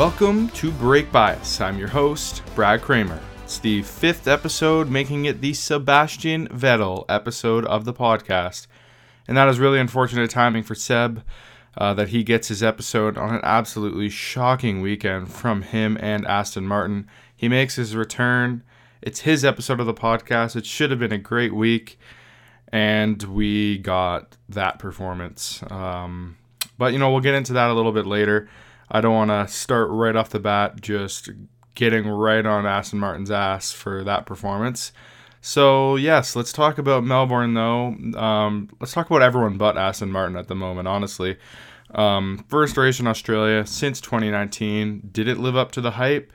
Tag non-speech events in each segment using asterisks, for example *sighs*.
Welcome to Break Bias. I'm your host, Brad Kramer. It's the fifth episode, making it the Sebastian Vettel episode of the podcast. And that is really unfortunate timing for Seb uh, that he gets his episode on an absolutely shocking weekend from him and Aston Martin. He makes his return. It's his episode of the podcast. It should have been a great week. And we got that performance. Um, but, you know, we'll get into that a little bit later. I don't want to start right off the bat just getting right on Aston Martin's ass for that performance. So, yes, let's talk about Melbourne, though. Um, let's talk about everyone but Aston Martin at the moment, honestly. Um, first race in Australia since 2019. Did it live up to the hype?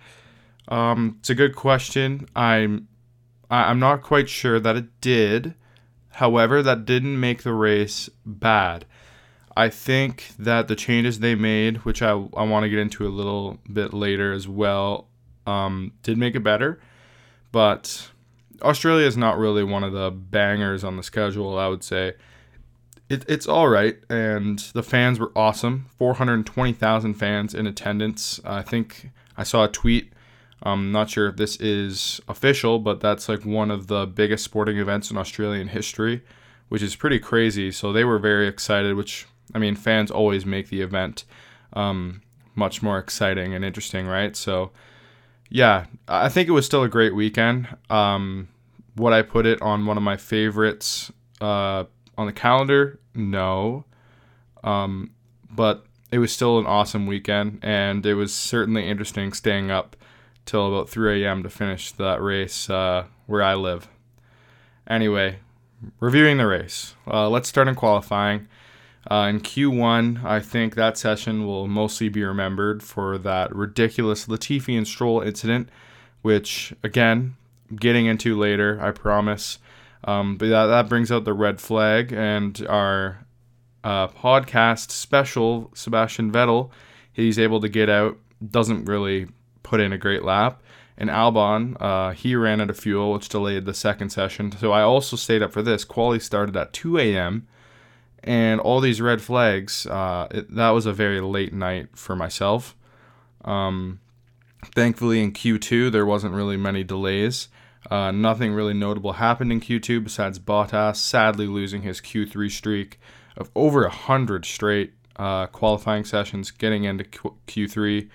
Um, it's a good question. I'm I'm not quite sure that it did. However, that didn't make the race bad. I think that the changes they made, which I, I want to get into a little bit later as well, um, did make it better. But Australia is not really one of the bangers on the schedule, I would say. It, it's all right, and the fans were awesome 420,000 fans in attendance. I think I saw a tweet. I'm not sure if this is official, but that's like one of the biggest sporting events in Australian history, which is pretty crazy. So they were very excited, which I mean, fans always make the event um, much more exciting and interesting, right? So, yeah, I think it was still a great weekend. Um, would I put it on one of my favorites uh, on the calendar? No. Um, but it was still an awesome weekend, and it was certainly interesting staying up till about 3 a.m. to finish that race uh, where I live. Anyway, reviewing the race. Uh, let's start in qualifying. Uh, in Q1, I think that session will mostly be remembered for that ridiculous Latifi and Stroll incident, which, again, getting into later, I promise. Um, but that, that brings out the red flag and our uh, podcast special, Sebastian Vettel, he's able to get out, doesn't really put in a great lap. And Albon, uh, he ran out of fuel, which delayed the second session. So I also stayed up for this. Quali started at 2 a.m and all these red flags. Uh, it, that was a very late night for myself. Um, thankfully, in Q2 there wasn't really many delays. Uh, nothing really notable happened in Q2 besides Bottas sadly losing his Q3 streak of over a hundred straight uh, qualifying sessions, getting into Q- Q3.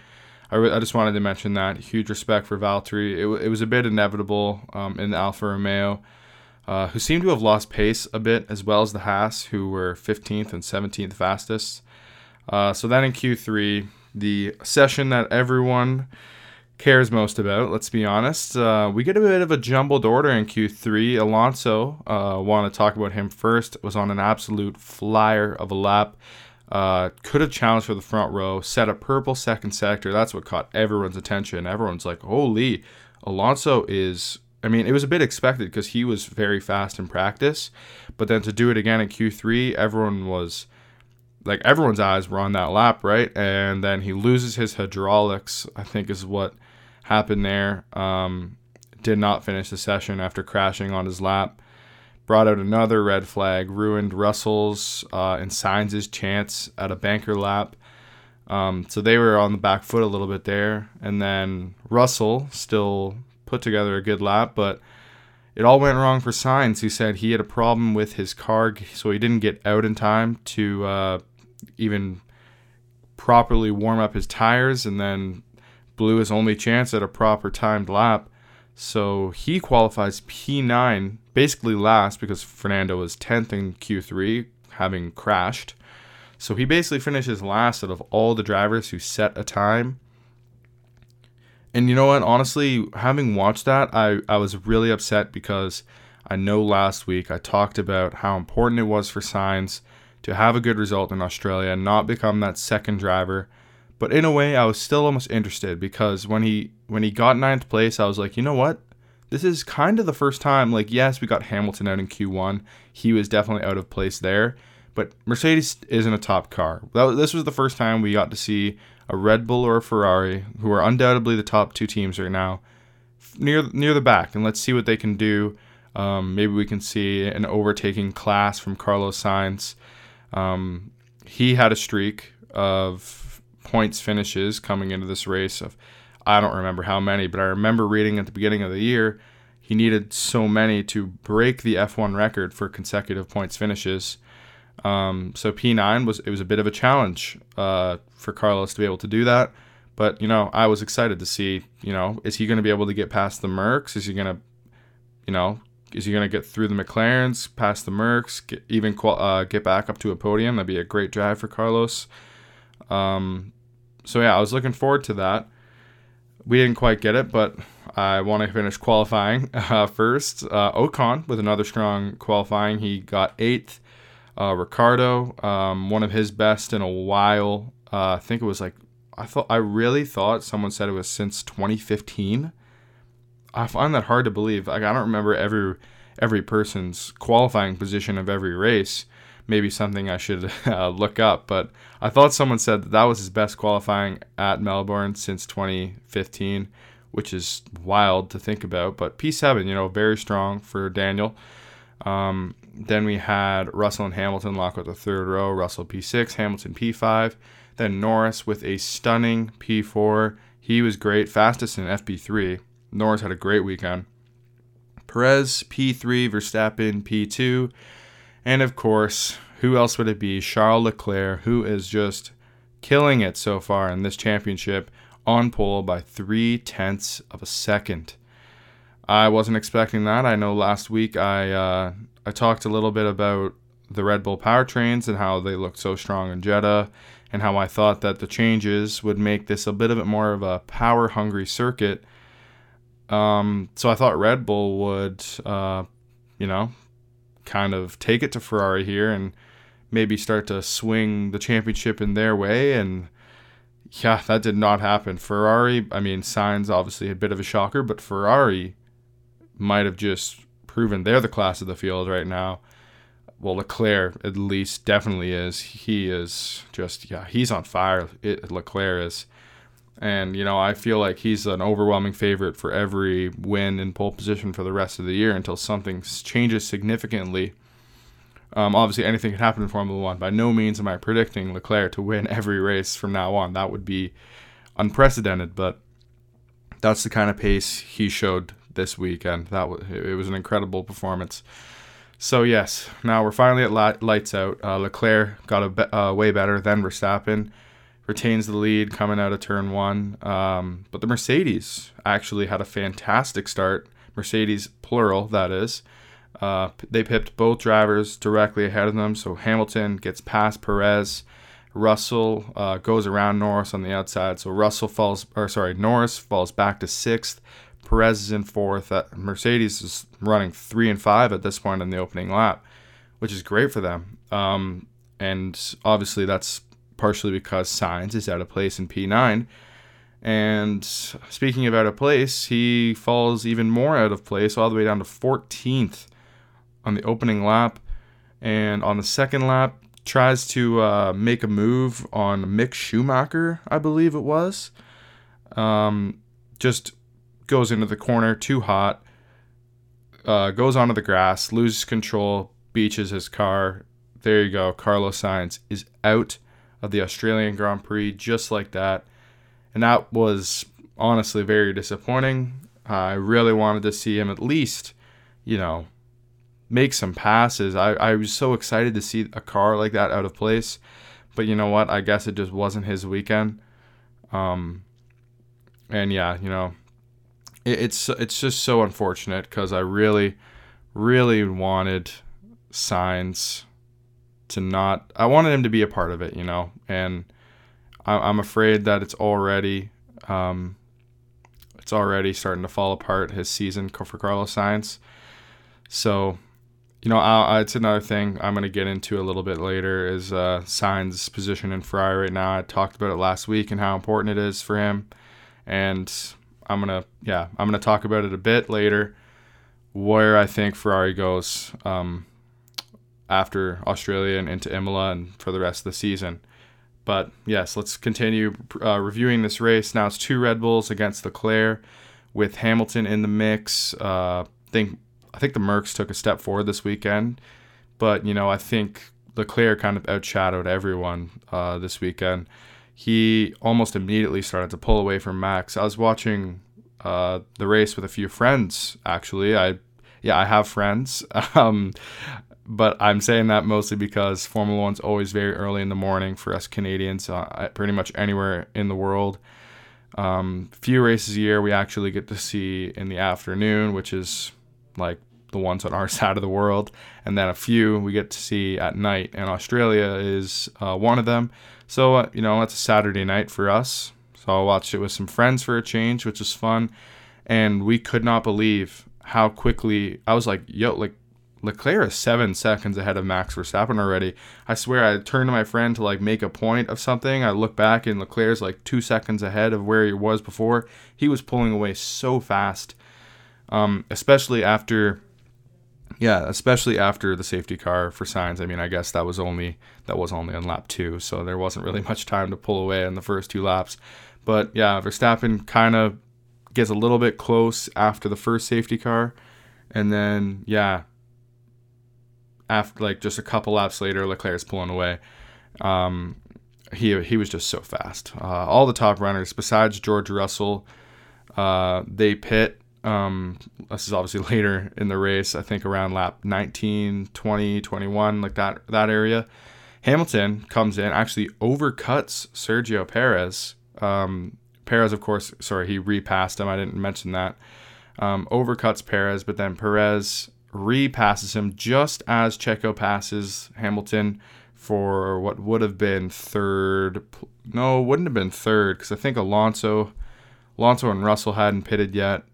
I, re- I just wanted to mention that. Huge respect for Valtteri. It, w- it was a bit inevitable um, in the Alfa Romeo uh, who seem to have lost pace a bit, as well as the Haas, who were 15th and 17th fastest. Uh, so then in Q3, the session that everyone cares most about, let's be honest, uh, we get a bit of a jumbled order in Q3. Alonso, uh, want to talk about him first, was on an absolute flyer of a lap. Uh, could have challenged for the front row, set a purple second sector. That's what caught everyone's attention. Everyone's like, holy, Alonso is I mean, it was a bit expected because he was very fast in practice, but then to do it again in Q3, everyone was like everyone's eyes were on that lap, right? And then he loses his hydraulics, I think is what happened there. Um, did not finish the session after crashing on his lap. Brought out another red flag, ruined Russell's uh, and Sainz's chance at a banker lap. Um, so they were on the back foot a little bit there. And then Russell still put together a good lap, but it all went wrong for Sainz. He said he had a problem with his car, so he didn't get out in time to uh, even properly warm up his tires, and then blew his only chance at a proper timed lap. So he qualifies P9, basically last because Fernando was 10th in Q3, having crashed. So he basically finishes last out of all the drivers who set a time. And you know what? Honestly, having watched that, I, I was really upset because I know last week I talked about how important it was for Sainz to have a good result in Australia and not become that second driver. But in a way, I was still almost interested because when he when he got ninth place, I was like, you know what? This is kind of the first time. Like, yes, we got Hamilton out in Q1. He was definitely out of place there. But Mercedes isn't a top car. This was the first time we got to see a Red Bull or a Ferrari, who are undoubtedly the top two teams right now, near near the back, and let's see what they can do. Um, maybe we can see an overtaking class from Carlos Sainz. Um, he had a streak of points finishes coming into this race of I don't remember how many, but I remember reading at the beginning of the year he needed so many to break the F1 record for consecutive points finishes. Um, so P9 was it was a bit of a challenge uh, for Carlos to be able to do that. But you know, I was excited to see. You know, is he going to be able to get past the Mercs? Is he going to, you know, is he going to get through the McLarens, past the Mercs, get, even uh, get back up to a podium? That'd be a great drive for Carlos. Um, so yeah, I was looking forward to that. We didn't quite get it, but I want to finish qualifying *laughs* uh, first. Uh, Ocon with another strong qualifying. He got eighth. Uh, Ricciardo, um, one of his best in a while. Uh, I think it was like I thought. I really thought someone said it was since 2015. I find that hard to believe. Like I don't remember every every person's qualifying position of every race. Maybe something I should *laughs* uh, look up. But I thought someone said that, that was his best qualifying at Melbourne since 2015, which is wild to think about. But P7, you know, very strong for Daniel. Um, then we had Russell and Hamilton lock up the third row. Russell P6, Hamilton P5. Then Norris with a stunning P4. He was great, fastest in FP3. Norris had a great weekend. Perez P3, Verstappen P2. And of course, who else would it be? Charles Leclerc, who is just killing it so far in this championship on pole by three tenths of a second. I wasn't expecting that. I know last week I uh, I talked a little bit about the Red Bull powertrains and how they looked so strong in Jeddah, and how I thought that the changes would make this a bit of it more of a power hungry circuit. Um, so I thought Red Bull would, uh, you know, kind of take it to Ferrari here and maybe start to swing the championship in their way. And yeah, that did not happen. Ferrari, I mean, Sainz obviously a bit of a shocker, but Ferrari might have just proven they're the class of the field right now. Well, Leclerc at least definitely is. He is just yeah, he's on fire. It, Leclerc is, and you know I feel like he's an overwhelming favorite for every win in pole position for the rest of the year until something changes significantly. Um, obviously, anything can happen in Formula One. By no means am I predicting Leclerc to win *laughs* every race from now on. That would be unprecedented, but that's the kind of pace he showed this weekend. That was it was an incredible performance. So yes, now we're finally at lights out. Uh, Leclerc got a be- uh, way better than Verstappen, retains the lead coming out of turn one. Um, but the Mercedes actually had a fantastic start. Mercedes plural, that is. Uh, they pipped both drivers directly ahead of them. So Hamilton gets past Perez. Russell uh, goes around Norris on the outside. So Russell falls, or sorry, Norris falls back to sixth. Perez is in fourth. Uh, Mercedes is running three and five at this point in the opening lap, which is great for them. Um, and obviously, that's partially because Sainz is out of place in P9. And speaking of out of place, he falls even more out of place, all the way down to 14th on the opening lap. And on the second lap, tries to uh, make a move on Mick Schumacher, I believe it was. Um, just goes into the corner too hot, uh, goes onto the grass, loses control, beaches his car. There you go. Carlos Sainz is out of the Australian Grand Prix just like that. And that was honestly very disappointing. I really wanted to see him at least, you know, make some passes. I, I was so excited to see a car like that out of place. But you know what? I guess it just wasn't his weekend. Um, and yeah, you know, it's it's just so unfortunate because I really, really wanted Sainz to not. I wanted him to be a part of it, you know, and I, am afraid that it's already, um, it's already starting to fall apart his season for Carlos Sainz. So, you know, I, it's another thing I'm going to get into a little bit later is uh, position in Ferrari right now. I talked about it last week and how important it is for him, and I'm gonna yeah I'm gonna talk about it a bit later where I think Ferrari goes um, after Australia and into Imola and for the rest of the season. But yes, let's continue uh, reviewing this race. Now it's two Red Bulls against Leclerc with Hamilton in the mix. Uh, think I think the Mercs took a step forward this weekend, but you know I think the Leclerc kind of outshadowed everyone uh, this weekend he almost immediately started to pull away from Max. I was watching uh, the race with a few friends. Actually, I yeah, I have friends. *laughs* Um, but I'm saying that mostly because Formula One's always very early in the morning for us Canadians, uh, pretty much anywhere in the world. Um, few races a year we actually get to see in the afternoon, which is like the ones on our *laughs* side of the world, and then a few we get to see at night. And Australia is uh, one of them. So uh, you know, it's a Saturday night for us. So I watched it with some friends for a change, which was fun. And we could not believe how quickly I was like, yo, like Leclerc is seven seconds ahead of Max Verstappen already. I swear, I turned to my friend to like make a point of something. I look back and Leclerc's like two seconds ahead of where he was before. He was pulling away so fast, um, especially after, yeah, especially after the safety car for Sainz. I mean, I guess that was only that was only on lap two, so there wasn't really *laughs* much time to pull away in the first two laps. But yeah, Verstappen kind of gets a little bit close after the first safety car, and then yeah after like just a couple laps later, Leclerc's pulling away. Um, he he was just so fast. Uh, all the top runners, besides George Russell, uh, they pit. Um, this is obviously *laughs* later in the race. I think around lap 19, 20, 21, like that that area. Hamilton comes in, actually overcuts Sergio Perez. Um, Perez, of course, sorry, he repassed him. I didn't mention that. Um, overcuts Perez, but then Perez repasses him just as Checo passes Hamilton for what would have been third. No, wouldn't have been third because I think Alonso, Alonso and Russell hadn't pitted yet.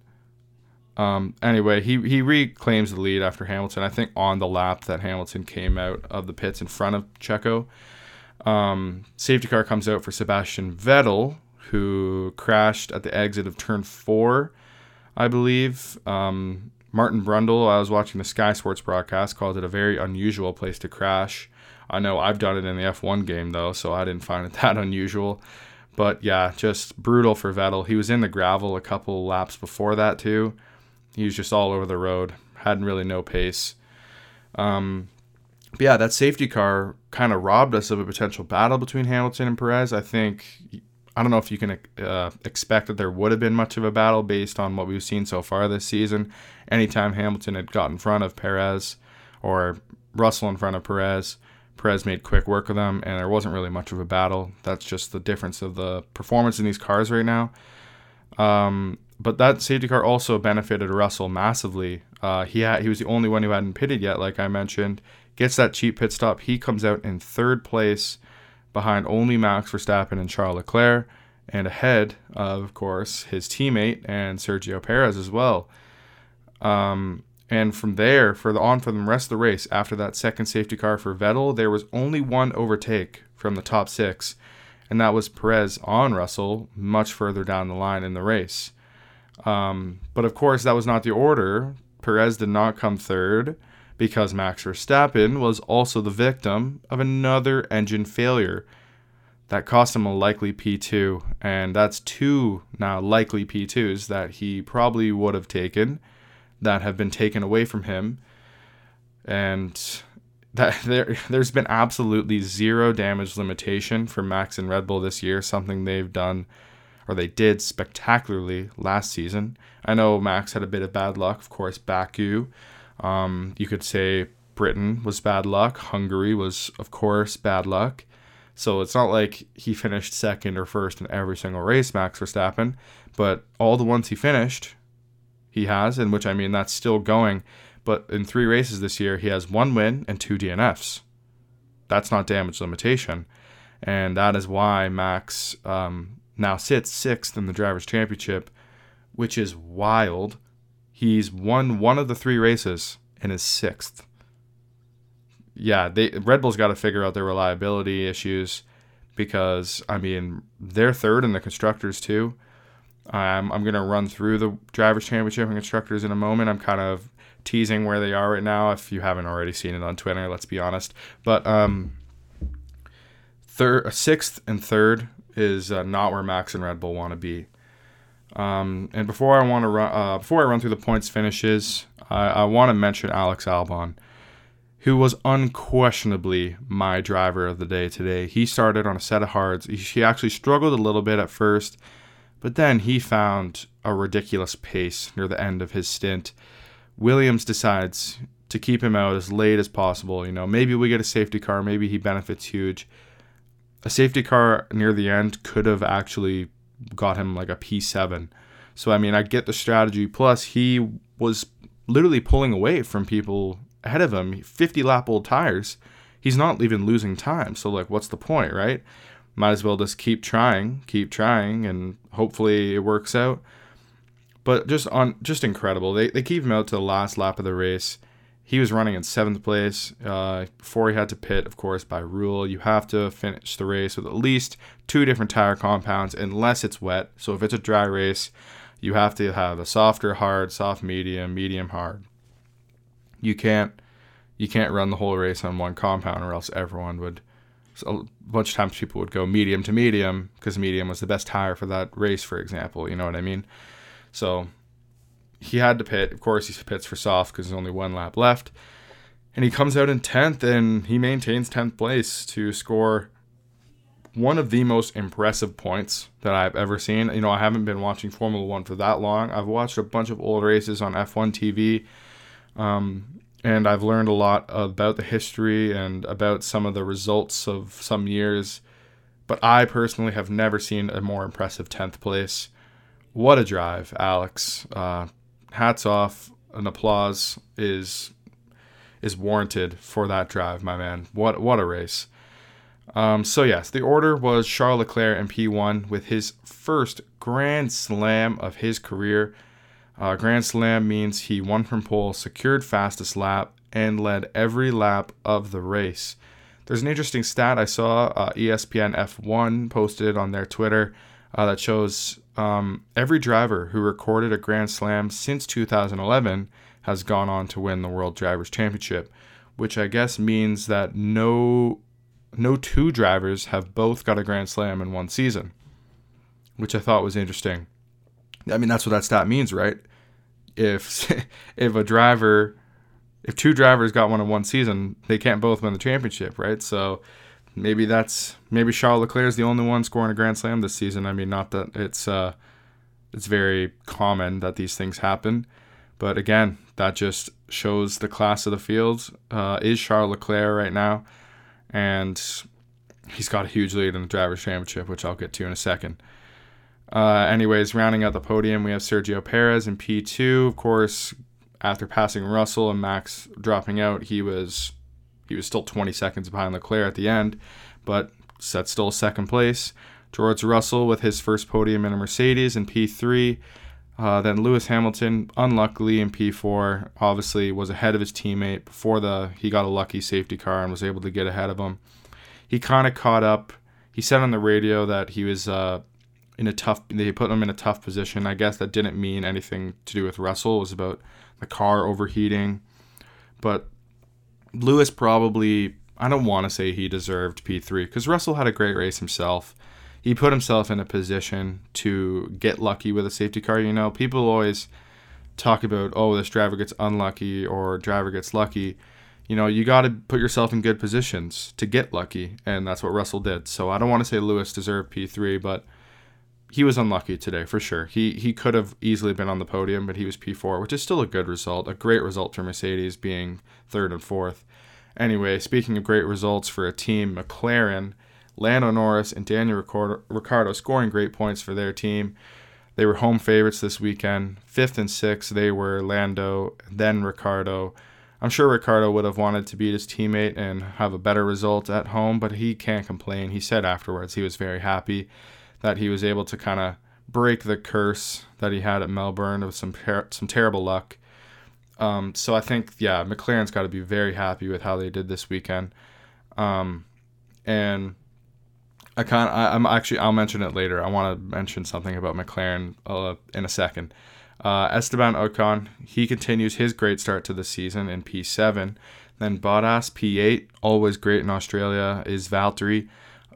Um, anyway, he he reclaims the lead after Hamilton. I think on the lap that Hamilton came out of the pits in front of Checo. Um, safety car comes out for Sebastian Vettel, who crashed at the exit of turn four, I believe. Um, Martin Brundle, I was watching the Sky Sports broadcast, called it a very unusual place to crash. I know I've done it in the F1 game though, so I didn't find it *laughs* that unusual. But yeah, just brutal for Vettel. He was in the gravel a couple laps before that too. He was just all over the road, hadn't really no pace. Um, but yeah, that safety car kind of robbed us of a potential battle between Hamilton and Perez. I think I don't know if you can uh, expect that there would have been much of a battle based on what we've seen so far this season. Anytime Hamilton had got in front of Perez or Russell in front of Perez, Perez made quick work of them, and there wasn't really much of a battle. That's just the difference of the performance in these cars right now. Um, but that safety car also benefited Russell massively. Uh, he had, he was the only one who hadn't pitted yet, like I mentioned. Gets that cheap pit stop. He comes out in third place behind only Max Verstappen and Charles Leclerc, and ahead of, of course, his teammate and Sergio Perez as well. Um, and from there, for the on for the rest of the race, after that second safety car for Vettel, there was only one overtake from the top six, and that was Perez on Russell, much further down the line in the race. Um, but of course, that was not the order. Perez did not come third because Max Verstappen was also the victim of another engine failure that cost him a likely P2. And that's two now likely P2s that he probably would have taken that have been taken away from him. And that *laughs* there there's been absolutely zero damage limitation for Max and Red Bull this year, something they've done or they did spectacularly last season. I know Max had a bit of bad luck, of course, Baku um, you could say Britain was bad luck. Hungary was, of course, bad luck. So it's not like he finished second or first in every single race, Max Verstappen, but all the ones he finished, he has, in which I mean that's still going. But in three races this year, he has one win and two DNFs. That's not damage limitation. And that is why Max um, now sits sixth in the Drivers' Championship, which is wild He's won one of the three races and is sixth. Yeah, they Red Bull's got to figure out their reliability issues because I mean they're third in the constructors too. Um, I'm gonna run through the drivers' championship and constructors in a moment. I'm kind of teasing where they are right now. If you haven't already seen it on Twitter, let's be honest. But um, third, sixth, and third is uh, not where Max and Red Bull want to be. Um, and before I want to run, uh, before I run through the points finishes, I, I want to mention Alex Albon, who was unquestionably my driver of the day today. He started on a set of hards. He actually struggled a little bit at first, but then he found a ridiculous pace near the end of his stint. Williams decides to keep him out as late as possible. You know, maybe we get a safety car, maybe he benefits huge. A safety car near the end could have actually got him like a P7. So, I mean, I get the strategy. Plus, he was literally pulling away from people ahead of him, 50 lap old tires. He's not even losing time. So, like, what's the point, right? Might as well just keep trying, keep trying, and hopefully it works out. But just on, just incredible. They, they keep him out to the last lap of the race. He was running in seventh place uh, before he had to pit, of course, by rule. You have to finish the race with at least two different tire compounds unless it's wet. So if it's a dry race, you have to have a softer hard, soft medium, medium hard. You can't you can't run the whole race on one compound or else everyone would a bunch of times people would go medium to medium because medium was the best tire for that race, for example. You know what I mean? So he had to pit. Of course, he pits for soft because there's only one lap left. And he comes out in 10th and he maintains 10th place to score one of the most impressive points that I've ever seen. You know, I haven't been watching Formula One for that long. I've watched a bunch of old races on F1 TV. Um, and I've learned a lot about the history and about some of the results of some years. But I personally have never seen a more impressive 10th place. What a drive, Alex. Uh, hats off. An applause is is warranted for that drive, my man. What what a race. Um, so yes, the order was Charles Leclerc in P1 with his first Grand Slam of his career. Uh, Grand Slam means he won from pole, secured fastest lap, and led every lap of the race. There's an interesting stat I saw. Uh, ESPN F1 posted on their Twitter uh, that shows um, every driver who recorded a Grand Slam since 2011 has gone on to win the World Drivers' Championship, which I guess means that no no two drivers have both got a Grand Slam in one season, which I thought was interesting. I mean, that's what that stat means, right? If *laughs* if a driver, if two drivers got one in one season, they can't both win the championship, right? So maybe that's maybe Charles Leclerc is the only one scoring a Grand Slam this season. I mean, not that it's uh, it's very common that these things happen, but again, that just shows the class of the field. Uh, is Charles Leclerc right now, and he's got a huge lead in the drivers' championship, which I'll get to in a second. Uh, anyways, rounding out the podium, we have Sergio Perez in P2. Of course, after passing Russell and Max dropping out, he was he was still 20 seconds behind Leclerc at the end, but set still second place. George Russell with his first podium in a Mercedes in P3. Uh, then Lewis Hamilton, unluckily in P4, obviously was ahead of his teammate before the he got a lucky safety car and was able to get ahead of him. He kind of caught up. He said on the radio that he was uh, in a tough. They put him in a tough position. I guess that didn't mean anything to do with Russell. It was about the car overheating. But Lewis probably, I don't want to say he deserved P3 because Russell had a great race himself. He put himself in a position to get lucky with a safety car. You know, people always talk about, oh, this driver gets unlucky or driver gets lucky. You know, you got to put yourself in good positions to get lucky, and that's what Russell did. So I don't want to say Lewis deserved P3, but he was unlucky today for sure. He he could have easily been on the podium, but he was P4, which is still a good result, a great result for Mercedes being third and fourth. Anyway, speaking of great results for a team, McLaren, Lando Norris and Daniel Ricciardo scoring great points for their team. They were home favorites this weekend. Fifth and sixth, they were Lando, then Ricciardo. I'm sure Ricciardo would have wanted to beat his teammate and have a better result at home, but he can't complain. He said afterwards he was very happy that he was able to kind of break the curse that he had at Melbourne with some some terrible luck. Um, so I think yeah, McLaren's got to be very happy with how they did this weekend. Um, and I kind I, am actually I'll mention it later. I want to mention something about McLaren uh, in a second. Uh, Esteban Ocon he continues his great start to the season in P7. Then Bottas P8, always great in Australia, is Valtteri.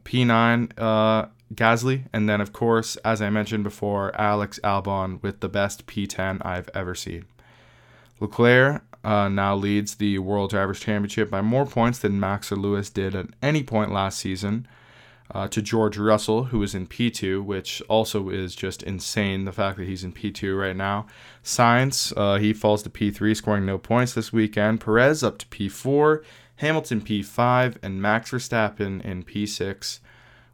P9, uh, Gasly, and then of course, as I mentioned before, Alex Albon with the best P10 I've ever seen. Leclerc uh, now leads the World Drivers' Championship by more points than Max or Lewis did at any point last season. Uh, to George Russell, who is in P2, which also is just insane. The fact that he's in P2 right now. Sainz, uh, he falls to P3, scoring no points this weekend. Perez up to P4, Hamilton P5, and Max Verstappen in P6,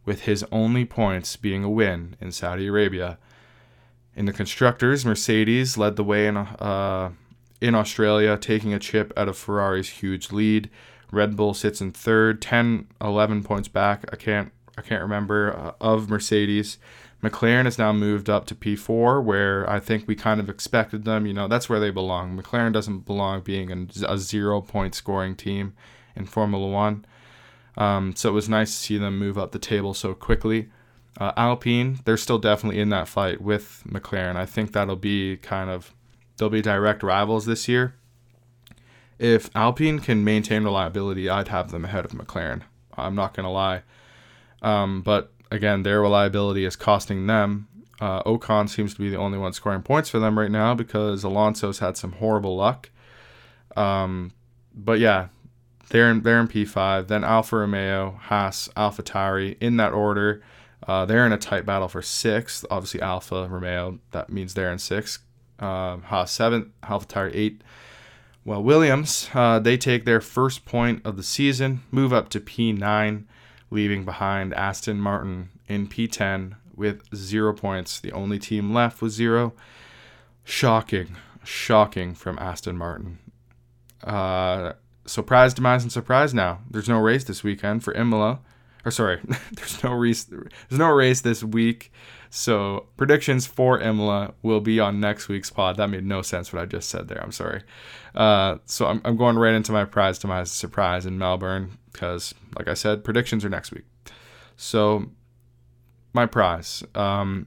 with his only points being a win in Saudi Arabia. In the constructors, Mercedes led the way in uh, in Australia, taking a chip out of Ferrari's huge lead. Red Bull sits in third, 10, 11 points back. I can't, I can't remember uh, of Mercedes. McLaren has now moved up to P4, where I think we kind of expected them. You know, that's where they belong. McLaren doesn't belong being a, zero point scoring team in Formula One. Um, so it was nice to see them move up the table so quickly. Uh, Alpine, they're still definitely in that fight with McLaren. I think that'll be kind of They'll be direct rivals this year. If Alpine can maintain reliability, I'd have them ahead of McLaren. I'm not going to lie. Um, but again, their reliability is costing them. Uh, Ocon seems to be the only one scoring points for them right now because Alonso's had some horrible luck. Um, but yeah, they're in, they're in P5. Then Alfa Romeo, Haas, AlphaTauri in that order. Uh, they're in a tight battle for sixth. Obviously, Alfa Romeo, that means they're in sixth uh, Haas seventh, AlphaTauri eight. Well, Williams, uh, they take their first point of the season, move up to P9, leaving behind Aston Martin in P10 with zero points. The only team left with zero. Shocking, shocking from Aston Martin. Uh, surprise, demise, and surprise now. There's no race this weekend for Imola. Or sorry, *laughs* there's no race. There's no race this week so predictions for Imola will be on next week's pod. That made no sense what I just said there. I'm sorry. Uh, so I'm, I'm going right into my prize to my surprise in Melbourne because, like I said, predictions are next week. So my prize. Um,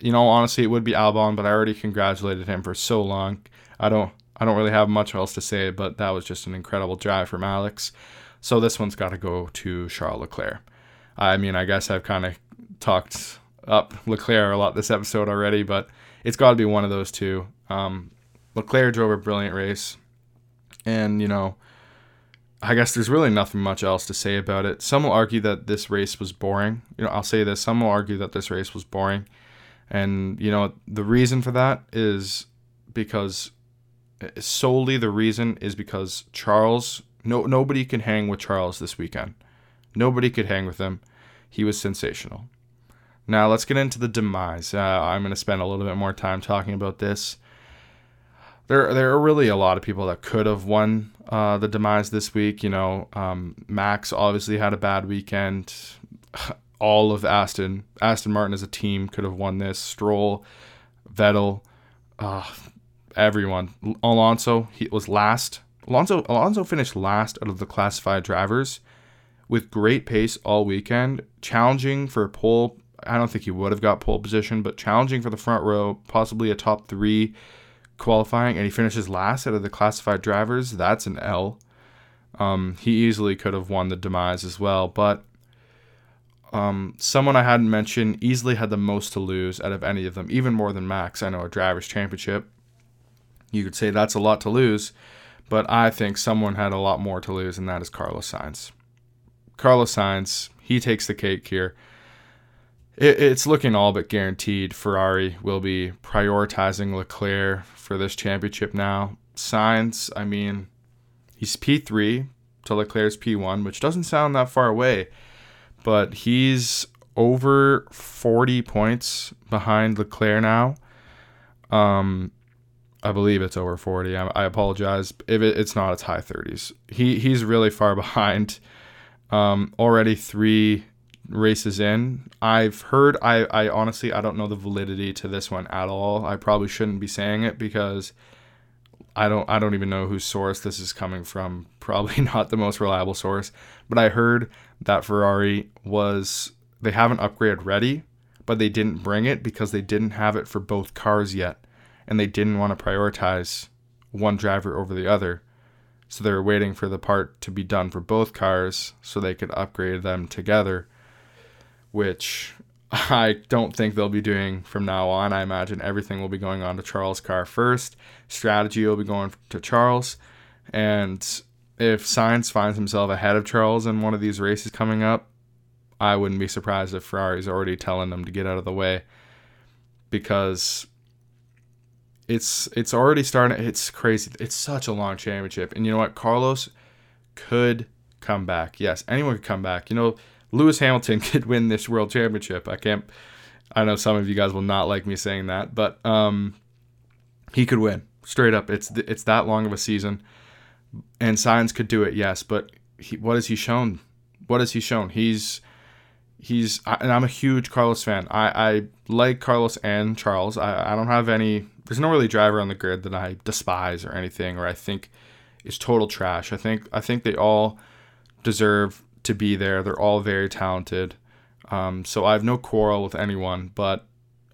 you know, honestly, it would be Albon, but I already congratulated him for so long. I don't, I don't really have much else to say, but that was just an incredible drive from Alex. So this one's got to go to Charles Leclerc. I mean, I guess I've kind of talked up Leclerc a lot this episode already, but it's got to be one of those two. Um, Leclerc drove a brilliant race, and you know, I guess there's really nothing much else to say about it. Some will argue that this race was boring. You know, I'll say this: some will argue that this race was boring, and you know, the reason for that is because solely the reason is because Charles. No, nobody can hang with Charles this weekend. Nobody could hang with him. He was sensational. Now let's get into the demise. Uh, I'm going to spend a little bit more time talking about this. There, there are really a lot of people that could have won uh, the demise this week. You know, um, Max obviously had a bad weekend. *sighs* All of Aston, Aston Martin as a team could have won this. Stroll, Vettel, uh, everyone. Alonso, he was last. Alonso, Alonso finished last out of the classified drivers with great pace all weekend, challenging for a pole I don't think he would have got pole position, but challenging for the front row, possibly a top three qualifying, and he finishes last out of the classified drivers. That's an L. Um, he easily could have won the demise as well, but um, someone I hadn't mentioned easily had the most to lose out of any of them, even more than Max. I know a drivers' championship. You could say that's a lot to lose, but I think someone had a lot more to lose, and that is Carlos Sainz. Carlos Sainz, he takes the cake here it, it's looking all but guaranteed Ferrari will be prioritizing Leclerc for this championship now. Sainz, I mean, he's P3 to Leclerc's P1, which doesn't sound that far away, but he's over 40 points behind Leclerc now. Um, I believe it's over 40. I, I apologize if it, it's not. It's high 30s. He he's really far *laughs* behind. Um, already three races in. I've heard I, I honestly I don't know the validity to this one at all. I probably shouldn't be saying it because I don't I don't even know whose source this is coming from. *laughs* Probably not the most reliable source. But I heard that Ferrari was they haven't upgraded ready, but they didn't bring it because they didn't have it for both cars yet. And they didn't want to prioritize one driver over the other. So they were waiting for the part to be done for both cars so they could upgrade them together which *laughs* I don't think they'll be doing from now on. I imagine everything will be going on to Charles' car first. Strategy will be going to Charles. And if Sainz finds himself ahead of Charles in one of these races coming up, I wouldn't be surprised if Ferrari's already telling them to get out of the way because it's it's already starting it's crazy. It's such a long championship. And you know what? Carlos could come back. Yes, anyone could come back. You know, Lewis Hamilton *laughs* could win this world championship. I can't I know some of you guys will not like me saying that, but um he could win. Straight up. It's it's that long of a season. And Sainz could do it, yes, but he, what has he shown? What has he shown? He's he's and I'm a huge Carlos fan. I, I like Carlos and Charles. I, I don't have any there's no really driver on the grid that I despise or anything or I think is total trash. I think I think they all deserve to be there. They're all very talented. Um, so I have no quarrel with anyone, but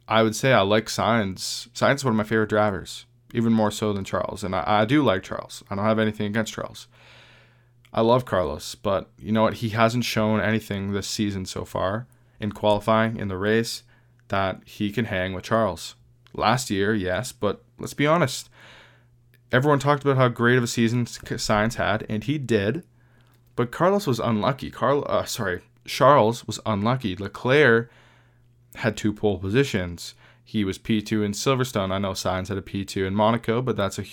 I would say I like Sainz. Sainz is one of my favorite drivers, even more so than Charles. And I, I do like Charles. I don't have anything against Charles. I love Carlos, but you know what? He hasn't shown anything this season so far in qualifying in the race that he can hang with Charles. Last year, yes, but let's be honest. Everyone talked about how great of a season Sainz had, and he did. But Carlos was unlucky. Carl, uh, sorry, Charles was unlucky. Leclerc had two pole positions. He was P2 in Silverstone. I know Sainz had a P2 in Monaco, but that's a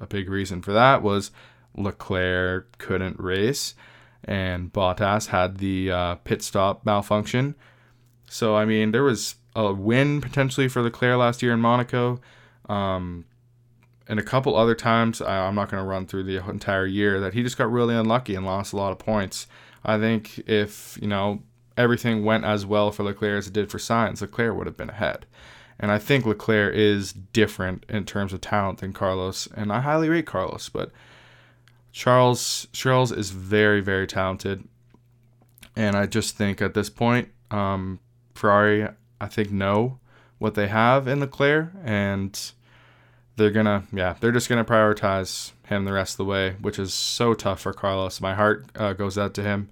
a big reason for that was Leclerc couldn't race, and Bottas had the uh, pit stop malfunction. So I mean, there was a win potentially for Leclerc last year in Monaco, um, and a couple other times. I, I'm not going to run through the entire year that he just got really unlucky and lost a lot of points. I think if you know everything went as well for Leclerc as it did for Sainz, Leclerc would have been ahead. And I think Leclerc is different in terms of talent than Carlos, and I highly rate Carlos, but Charles Charles is very very talented, and I just think at this point, um, Ferrari I think know what they have in Leclerc, and they're gonna yeah they're just gonna prioritize him the rest of the way, which is so tough for Carlos. My heart uh, goes out to him,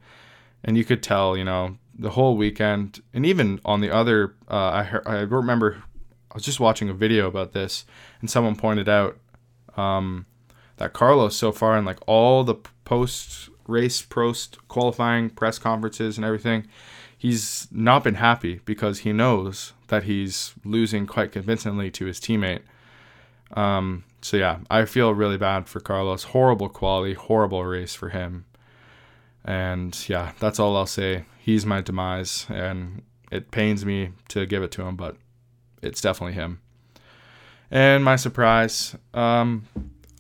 and you could tell you know the whole weekend, and even on the other uh, I heard, I remember I was just watching a video about this, and someone pointed out. Um, that Carlos so far in like all the post race post qualifying press conferences and everything, he's not been happy because he knows that he's losing quite convincingly to his teammate. Um, so yeah, I feel really bad for Carlos. Horrible quality, horrible race for him. And yeah, that's all I'll say. He's my demise, and it pains me to give it to him, but it's definitely him. And my surprise, um,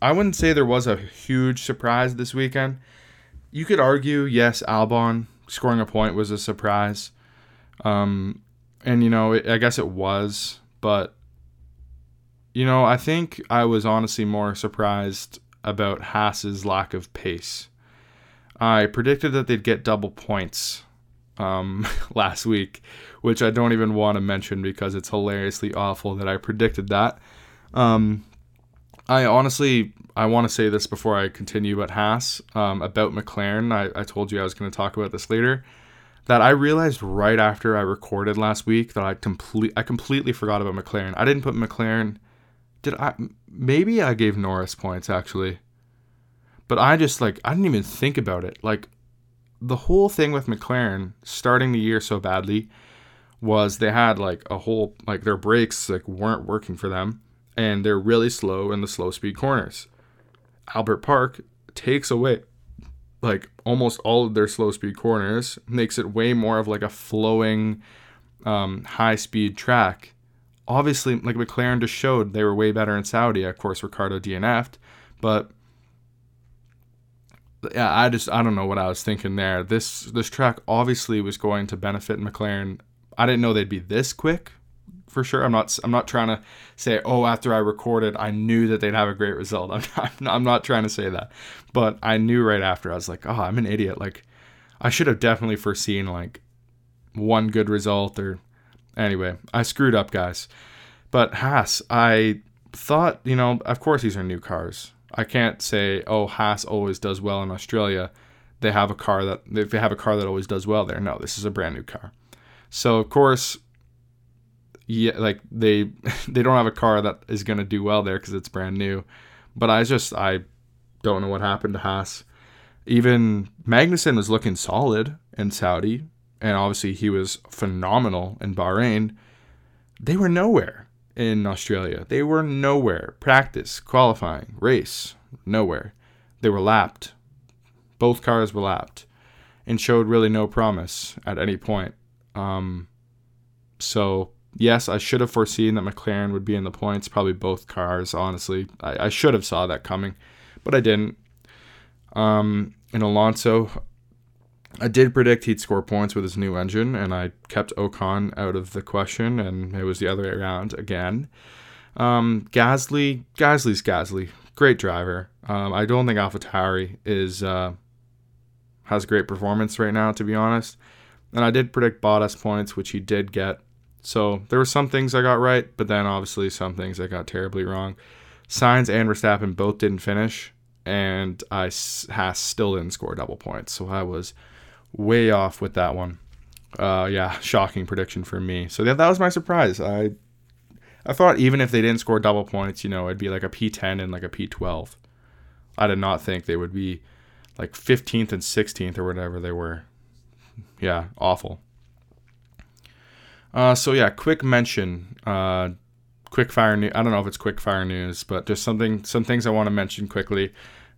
I wouldn't say there was a huge surprise this weekend. You could argue, yes, Albon scoring a point was a surprise. Um, and, you know, it, I guess it was, but, you know, I think I was honestly more surprised about Haas's lack of pace. I predicted that they'd get double points um, *laughs* last week, which I don't even want to mention because it's hilariously awful that I predicted that. Um, I honestly, I want to say this before I continue, but Haas um, about McLaren. I, I told you I was going to talk about this later. That I realized right after I recorded last week that I complete I completely forgot about McLaren. I didn't put McLaren. Did I? Maybe I gave Norris points actually, but I just like I didn't even think about it. Like the whole thing with McLaren starting the year so badly was they had like a whole like their brakes like weren't working for them and they're really slow in the slow speed corners. Albert Park takes away like almost all of their slow speed corners, makes it way more of like a flowing um, high speed track. Obviously, like McLaren just showed they were way better in Saudi. Of course, Ricciardo DNF'd, but yeah, I just I don't know what I was thinking there. This this track obviously was going to benefit McLaren. I didn't know they'd be this quick, for sure. I'm not I'm not trying to say oh after I recorded I knew that they'd have a great result. *laughs* I'm not, I'm not trying to say that, but I knew right after I was like oh I'm an idiot. Like I should have definitely foreseen like one good result or anyway I screwed up guys. But Haas I thought you know of course these are new cars. I can't say oh Haas always does well in Australia. They have a car that if they have a car that always does well there. No, this is a brand new car. So of course, yeah, like they *laughs* they don't have a car that is going to do well there because it's brand new. But I just I don't know what happened to Haas. Even Magnussen was looking solid in Saudi, and obviously he was phenomenal in Bahrain. They were nowhere in Australia. They were nowhere. Practice, qualifying, race, nowhere. They were lapped. Both cars were lapped and showed really no promise at any point. Um, so yes, I should have foreseen that McLaren would be in the points. Probably both cars, honestly. I, I should have saw that coming, but I didn't. Um, and Alonso, I did predict he'd score points with his new engine, and I kept Ocon out of the question, and it was the other way around again. Um, Gasly, Gasly's Gasly, great driver. Um, I don't think AlphaTauri is uh, has great performance right now, to be honest. And I did predict Bottas points, which he did get. So there were some things I got right, but then obviously some things I got terribly wrong. Sainz and Verstappen both didn't finish, and I Haas still didn't score double points. So I was way off with that one. Uh, yeah, shocking prediction for me. So that, that was my surprise. I I thought even if they didn't score double points, you know, it'd be like a P10 and like a P12. I did not think they would be like 15th and 16th or whatever they were. Yeah, awful. Uh, so yeah, quick mention. Uh, quick fire news. I don't know if it's quick fire news, but just something, some things I want to mention quickly.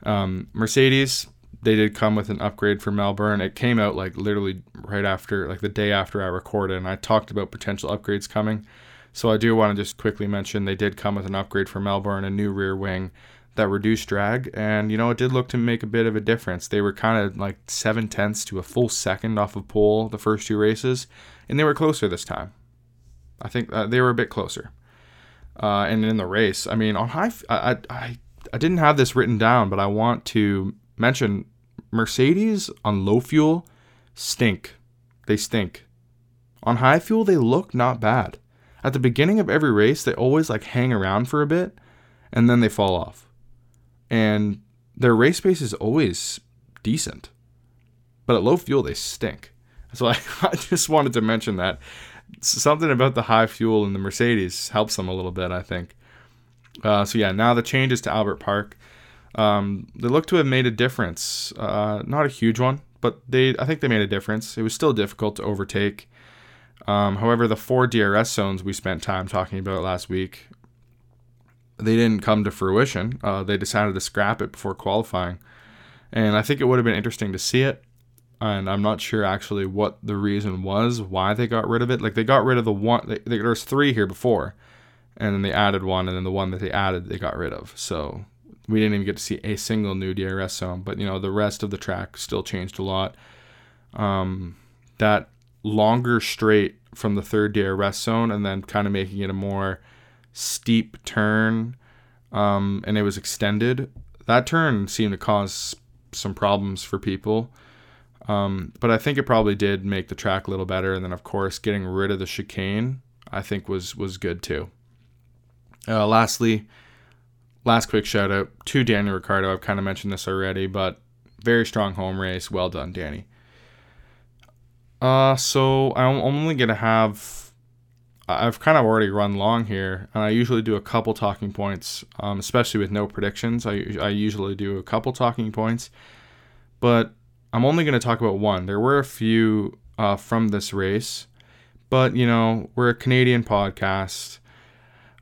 Um, Mercedes, they did come with an upgrade for Melbourne. It came out like literally right after, like the day after I recorded, and I talked about potential upgrades coming. So I do want to just quickly mention they did come with an upgrade for Melbourne, a new rear wing that reduced drag, and you know it did look to make a bit of a difference. They were kind of like seven tenths to a full second off of pole the first two races, and they were closer this time. I think uh, they were a bit closer. Uh, and in the race, I mean, on high, I, I I didn't have this written down, but I want to mention Mercedes on low fuel stink. They stink. On high fuel, they look not bad. At the beginning of every race, they always like hang around for a bit, and then they fall off and their race pace is always decent, but at low fuel they stink. So I, *laughs* I just wanted to mention that something about the high fuel in the Mercedes helps them a little bit, I think. Uh, so yeah, now the changes to Albert Park, um, they look to have made a difference. Uh, not a huge one, but they I think they made a difference. It was still difficult to overtake. Um, however, the four DRS zones we spent time talking about last week they didn't come to fruition. Uh, they decided to scrap it before qualifying, and I think it would have been interesting to see it. And I'm not sure actually what the reason was why they got rid of it. Like they got rid of the one. They, there was three here before, and then they added one, and then the one that they added they got rid of. So we didn't even get to see a single new DRS zone. But you know the rest of the track still changed a lot. Um, that longer straight from the third DRS zone, and then kind of making it a more steep turn um, and it was extended. That turn seemed to cause some problems for people. Um, but I think it probably did make the track a little better. And then, of course, getting rid of the chicane, I think was was good too. Uh, lastly, last quick shout out to Daniel Ricciardo. I've kind of mentioned this already, but very strong home race. Well done, Danny. Uh, so I'm only gonna have I've kind of already run long here, and I usually do a couple talking points, um, especially with no predictions. I, I usually do a couple talking points, but I'm only going to talk about one. There were a few uh, from this race, but you know, we're a Canadian podcast.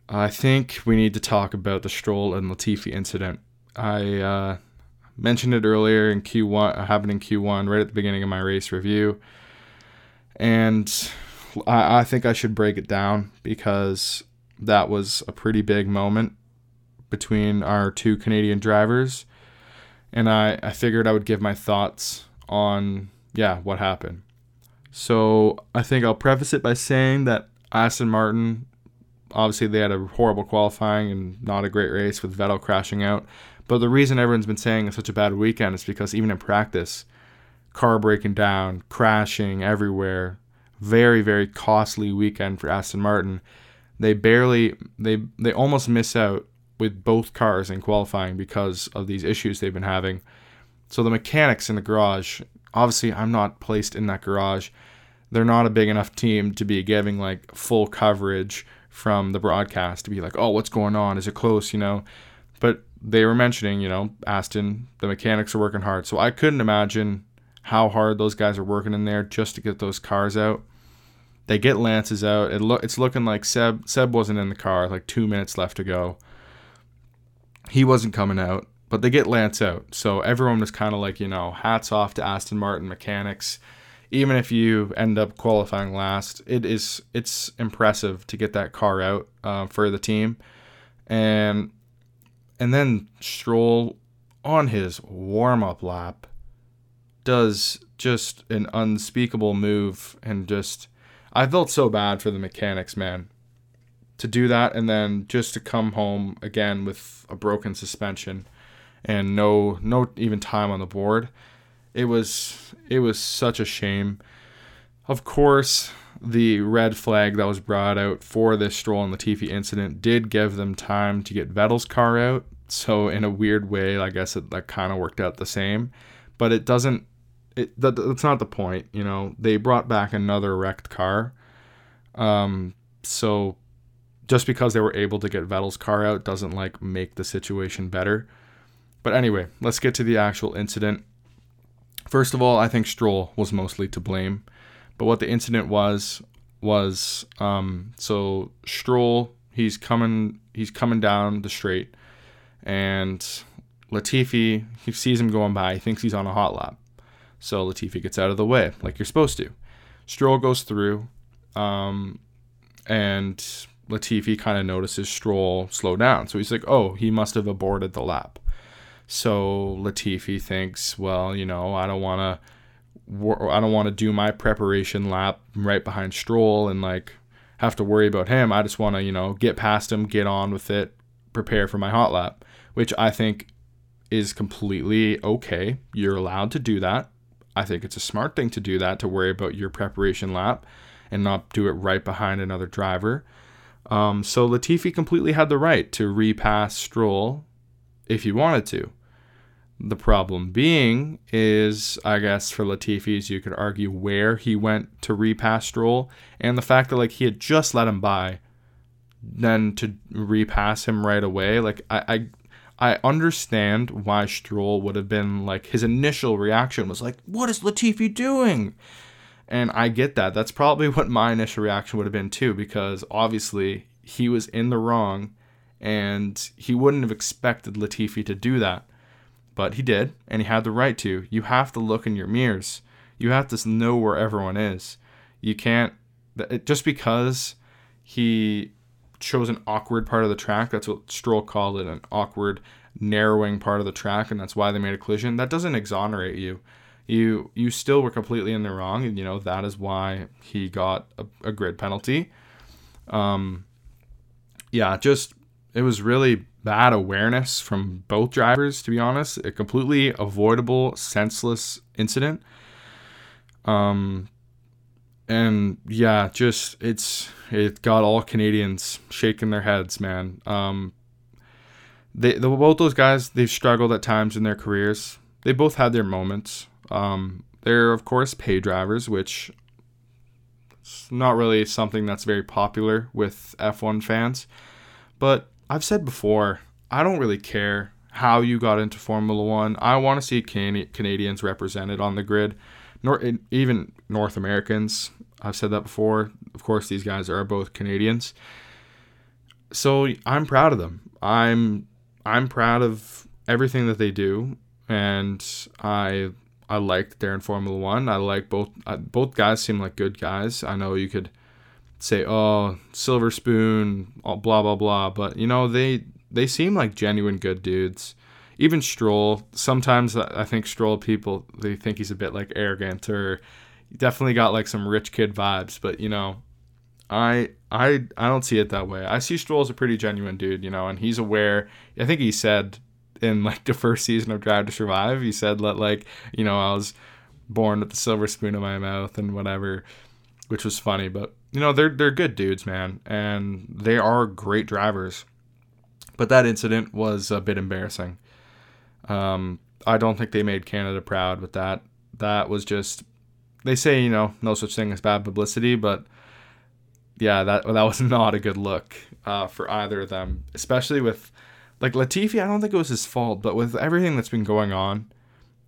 I think we need to talk about the Stroll and Latifi incident. I uh, mentioned it earlier in Q1, uh, happened in Q1, right at the beginning of my race review. And I, I think I should break it down because that was a pretty big moment between our two Canadian drivers. And I, I figured I would give my thoughts on, yeah, what happened. So I think I'll preface it by saying that Aston Martin, obviously, they had a horrible qualifying and not a great race with Vettel crashing out. But the reason everyone's been saying it's such a bad weekend is because even in practice, car breaking down, crashing everywhere, very very costly weekend for Aston Martin. They barely they they almost miss out with both cars in qualifying because of these issues they've been having. So the mechanics in the garage, obviously I'm not placed in that garage. they're not a big enough team to be giving like full coverage from the broadcast to be like, oh, what's going on? Is it close? You know, but they were mentioning, you know, Aston, the mechanics are working hard. So I couldn't imagine how hard those guys are working in there just to get those cars out. They get Lance's out. It look it's looking like Seb Seb wasn't in the car, like two minutes left to go. He wasn't coming out, but they get Lance out. So everyone was kind of like, you know, hats off to Aston Martin mechanics. Even if you end up qualifying last, it is it's impressive to get that car out uh, for the team, and and then Stroll on his warm up lap does just an unspeakable move and just I felt so bad for the mechanics, man. To do that and then just to come home again with a broken suspension and no no even time on the board. It was it was such a shame. Of course, the red flag that was brought out for this Stroll and Latifi incident did give them time to get Vettel's car out. So in a weird way, I guess it that kind of worked out the same, but it doesn't. It that, that's not the point. You know, they brought back another wrecked car. Um, so just because they were able to get Vettel's car out doesn't like make the situation better. But anyway, let's get to the actual incident. First of all, I think Stroll was mostly to blame. But what the incident was was um, so Stroll he's coming he's coming down the straight and Latifi he sees him going by he thinks he's on a hot lap so Latifi gets out of the way like you're supposed to Stroll goes through um, and Latifi kind of notices Stroll slow down so he's like oh he must have aborted the lap so Latifi thinks well you know I don't want to I don't want to do my preparation lap right behind Stroll and like have to worry about him. I just want to, you know, get past him, get on with it, prepare for my hot lap, which I think is completely okay. You're allowed to do that. I think it's a smart thing to do that to worry about your preparation lap and not do it right behind another driver. Um, so Latifi completely had the right to repass Stroll if he wanted to. The problem being is, I guess, for Latifi's, you could argue where he went to repass Stroll, and the fact that like he had just let him by, then to repass him right away. Like I, I, I understand why Stroll would have been like his initial reaction was like, "What is Latifi doing?" And I get that. That's probably what my initial reaction would have been too, because obviously he was in the wrong, and he wouldn't have expected Latifi to do that but he did, and he had the right to. You have to look in your mirrors. You have to know where everyone is. You can't just because he chose an awkward part of the track. That's what Stroll called it, an awkward, narrowing part of the track, and that's why they made a collision. That doesn't exonerate you. You you still were completely in the wrong, and you know that is why he got a, a grid penalty. Um, yeah, just it was really bad awareness from both drivers, to be honest. A completely avoidable, senseless incident. Um, and yeah, just it's it got all Canadians shaking their heads, man. Um, they the, both those guys they've struggled at times in their careers. They both had their moments. Um, they're of course pay drivers, which it's not really something that's very popular with F1 fans, but I've said before, I don't really care how you got into Formula One. I want to see Can- Canadians represented on the grid, nor even North Americans. I've said that before. Of course, these guys are both Canadians, so I'm proud of them. I'm I'm proud of everything that they do, and I I like that they're in Formula One. I like both both guys seem like good guys. I know you could say, "Oh, Silver Spoon," blah blah blah, but you know they they seem like genuine good dudes. Even Stroll, sometimes I think Stroll people they think he's a bit like arrogant or definitely got like some rich kid vibes, but you know, I I I don't see it that way. I see Stroll as a pretty genuine dude, you know, and he's aware. I think he said in like *laughs* the first season of Drive to Survive, he said that like you know I was born with the silver spoon in my mouth and whatever, which was funny, but you know they're they're good dudes, man, and they are great drivers. But that incident was a bit embarrassing. Um, I don't think they made Canada proud with that. That was just they say you know no such thing as bad publicity, but yeah, that that was *laughs* not a good look uh, for either of them, especially with like Latifi. I don't think it was his fault, but with everything that's been going on,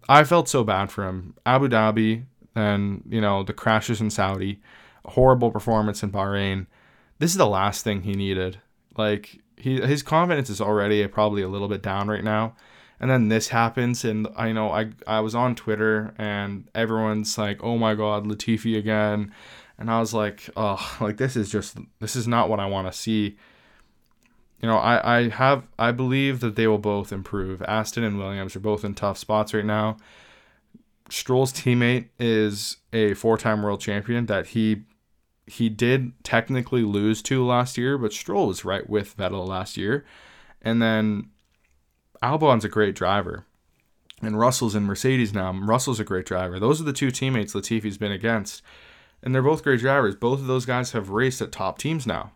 I felt so bad for him. Abu Dhabi, and you know the crashes in Saudi, horrible performance in Bahrain. This is the last thing he needed. Like he his confidence is already probably a little bit down right now and then this happens and i know i i was on twitter and everyone's like oh my god latifi again. And i was like oh like this is just this is not what i want to see. You know i i have i believe that they will both improve. Aston and williams are both in tough spots right now. Stroll's teammate is a four-time world champion that he he did technically lose to last year but stroll was right with vettel last year. And then Albon's a great driver. And Russell's in Mercedes now. Russell's a great driver. Those are the two teammates Latifi's been against. And they're both great drivers. Both of those guys have raced at top teams now.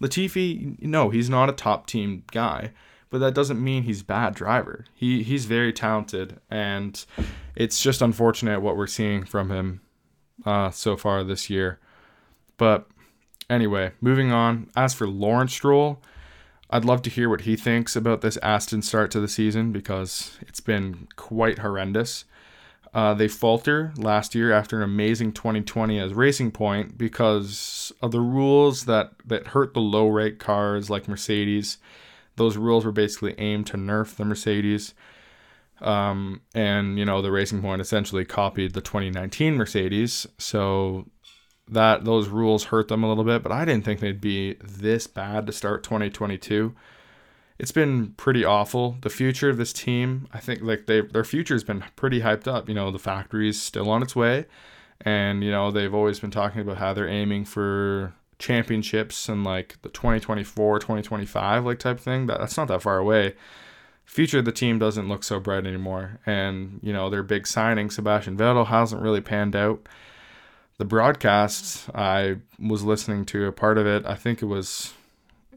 Latifi, no, he's not a top team guy, but that doesn't mean he's bad driver. He he's very talented, and it's just unfortunate what we're seeing from him uh, so far this year. But anyway, moving on. As for Lawrence Stroll, I'd love to hear what he thinks about this Aston start to the season because it's been quite horrendous. Uh, they falter last year after an amazing 2020 as Racing Point because of the rules that, that hurt the low rake cars like Mercedes. Those rules were basically aimed to nerf the Mercedes. Um, and, you know, the Racing Point essentially copied the 2019 Mercedes. So that those rules hurt them a little bit, but I didn't think they'd be this bad to start 2022. It's been pretty awful. The future of this team, I think like they their future's been pretty hyped up. You know, the factory's still on its way and you know, they've always been talking about how they're aiming for championships and like the 2024, 2025 like type thing. That, that's not that far away. Future of the team doesn't look so bright anymore. And, you know, their big signing, Sebastian Vettel, hasn't really panned out the broadcast, I was listening to a part of it. I think it was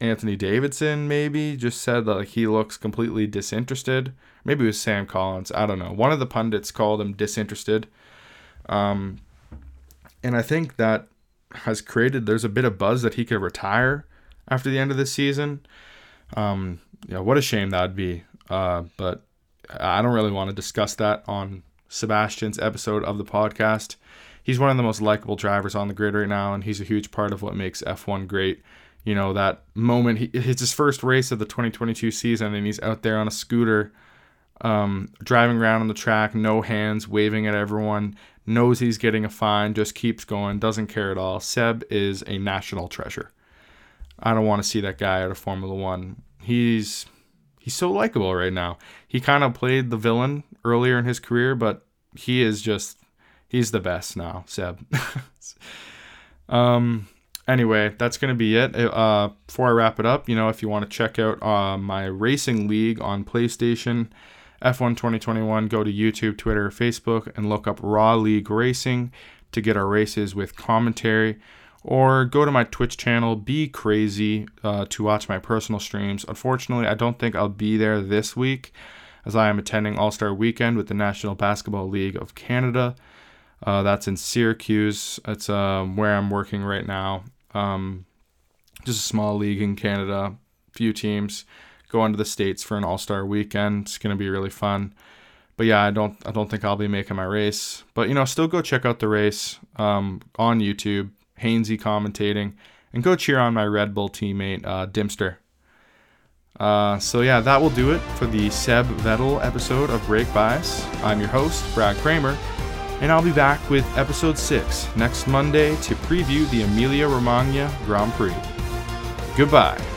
Anthony Davidson, maybe, just said that like, he looks completely disinterested. Maybe it was Sam Collins. I don't know. One of the pundits called him disinterested. Um, and I think that has created, there's a bit of buzz that he could retire after the end of the season. Um, yeah, what a shame that'd be. Uh, but I don't really want to discuss that on Sebastian's episode of the podcast he's one of the most likable drivers on the grid right now, and he's a huge part of what makes F1 great. You know, that moment, he, it's his first race of the 2022 season, and he's out there on a scooter, um, driving around on the track, no hands, waving at everyone, knows he's getting a fine, just keeps going, doesn't care at all. Seb is a national treasure. I don't want to see that guy out of Formula One. He's he's so likable right now. He kind of played the villain earlier in his career, but he is just he's the best now, Seb. *laughs* um. Anyway, that's gonna be it. Uh, before I wrap it up, you know, if you want to check out uh, my racing league on PlayStation, F1 2021, go to YouTube, Twitter, Facebook, and look up Raw League Racing to get our races with commentary or go to my Twitch channel, Be Crazy, uh, to watch my personal streams. Unfortunately, I don't think I'll be there this week as I am attending All Star Weekend with the National Basketball League of Canada. Uh, that's in Syracuse. It's um, where I'm working right now. Um, just a small league in Canada. Few teams going to the states for an All Star weekend. It's gonna be really fun. But yeah, I don't I don't think I'll be making my race. But you know, still go check out the race um, on YouTube. Hainsey commentating, and go cheer on my Red Bull teammate uh, Dimster. Uh, so yeah, that will do it for the Seb Vettel episode of Break Bias. I'm your host, Brad Kramer and I'll be back with episode 6 next Monday to preview the Emilia Romagna Grand Prix. Goodbye.